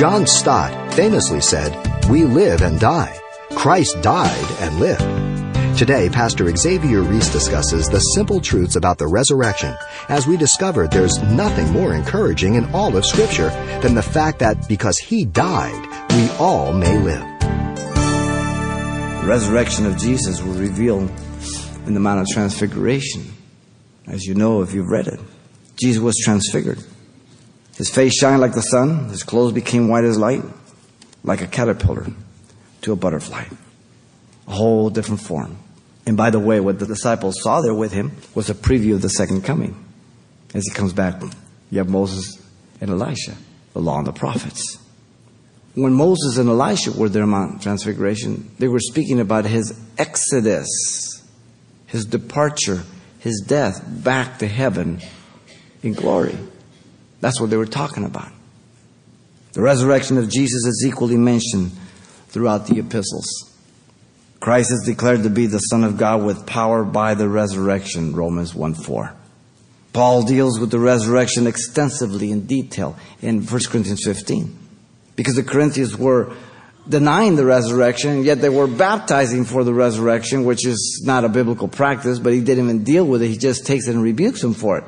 John Stott famously said, We live and die. Christ died and lived. Today, Pastor Xavier Ries discusses the simple truths about the resurrection as we discover there's nothing more encouraging in all of Scripture than the fact that because He died, we all may live. The resurrection of Jesus was revealed in the Mount of Transfiguration. As you know, if you've read it, Jesus was transfigured. His face shined like the sun, his clothes became white as light, like a caterpillar to a butterfly. A whole different form. And by the way, what the disciples saw there with him was a preview of the second coming. As he comes back, you have Moses and Elisha, the law and the prophets. When Moses and Elisha were there on Transfiguration, they were speaking about his exodus, his departure, his death back to heaven in glory. That's what they were talking about. The resurrection of Jesus is equally mentioned throughout the epistles. Christ is declared to be the Son of God with power by the resurrection, Romans 1 4. Paul deals with the resurrection extensively in detail in 1 Corinthians 15 because the Corinthians were denying the resurrection, yet they were baptizing for the resurrection, which is not a biblical practice, but he didn't even deal with it. He just takes it and rebukes them for it.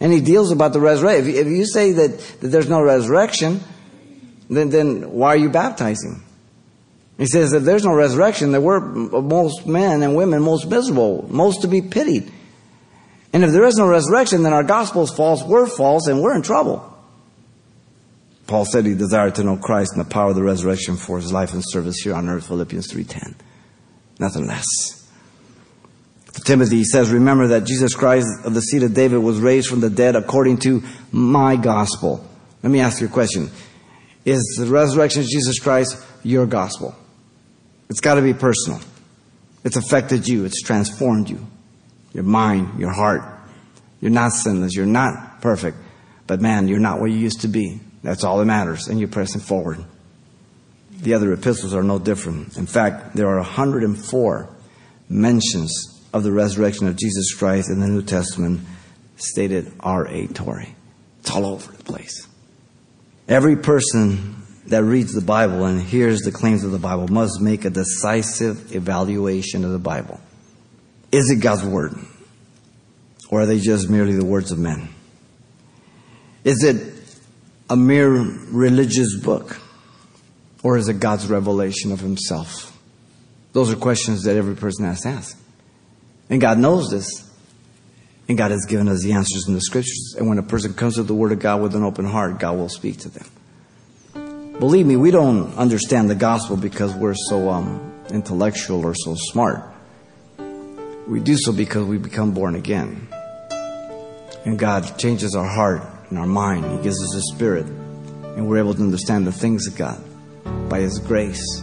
And he deals about the resurrection. If, you say that, that there's no resurrection, then, then why are you baptizing? He says that there's no resurrection, there were most men and women most miserable, most to be pitied. And if there is no resurrection, then our gospel is false, we're false, and we're in trouble. Paul said he desired to know Christ and the power of the resurrection for his life and service here on earth, Philippians 3.10. Nothing less. Timothy, he says, remember that Jesus Christ of the seed of David was raised from the dead according to my gospel. Let me ask you a question. Is the resurrection of Jesus Christ your gospel? It's got to be personal. It's affected you. It's transformed you. Your mind, your heart. You're not sinless. You're not perfect. But man, you're not where you used to be. That's all that matters. And you're pressing forward. The other epistles are no different. In fact, there are 104 mentions of the resurrection of Jesus Christ in the New Testament stated R.A. Torrey. It's all over the place. Every person that reads the Bible and hears the claims of the Bible must make a decisive evaluation of the Bible. Is it God's Word? Or are they just merely the words of men? Is it a mere religious book? Or is it God's revelation of Himself? Those are questions that every person has to ask. And God knows this. And God has given us the answers in the scriptures. And when a person comes to the Word of God with an open heart, God will speak to them. Believe me, we don't understand the gospel because we're so um, intellectual or so smart. We do so because we become born again. And God changes our heart and our mind. He gives us His Spirit. And we're able to understand the things of God by His grace.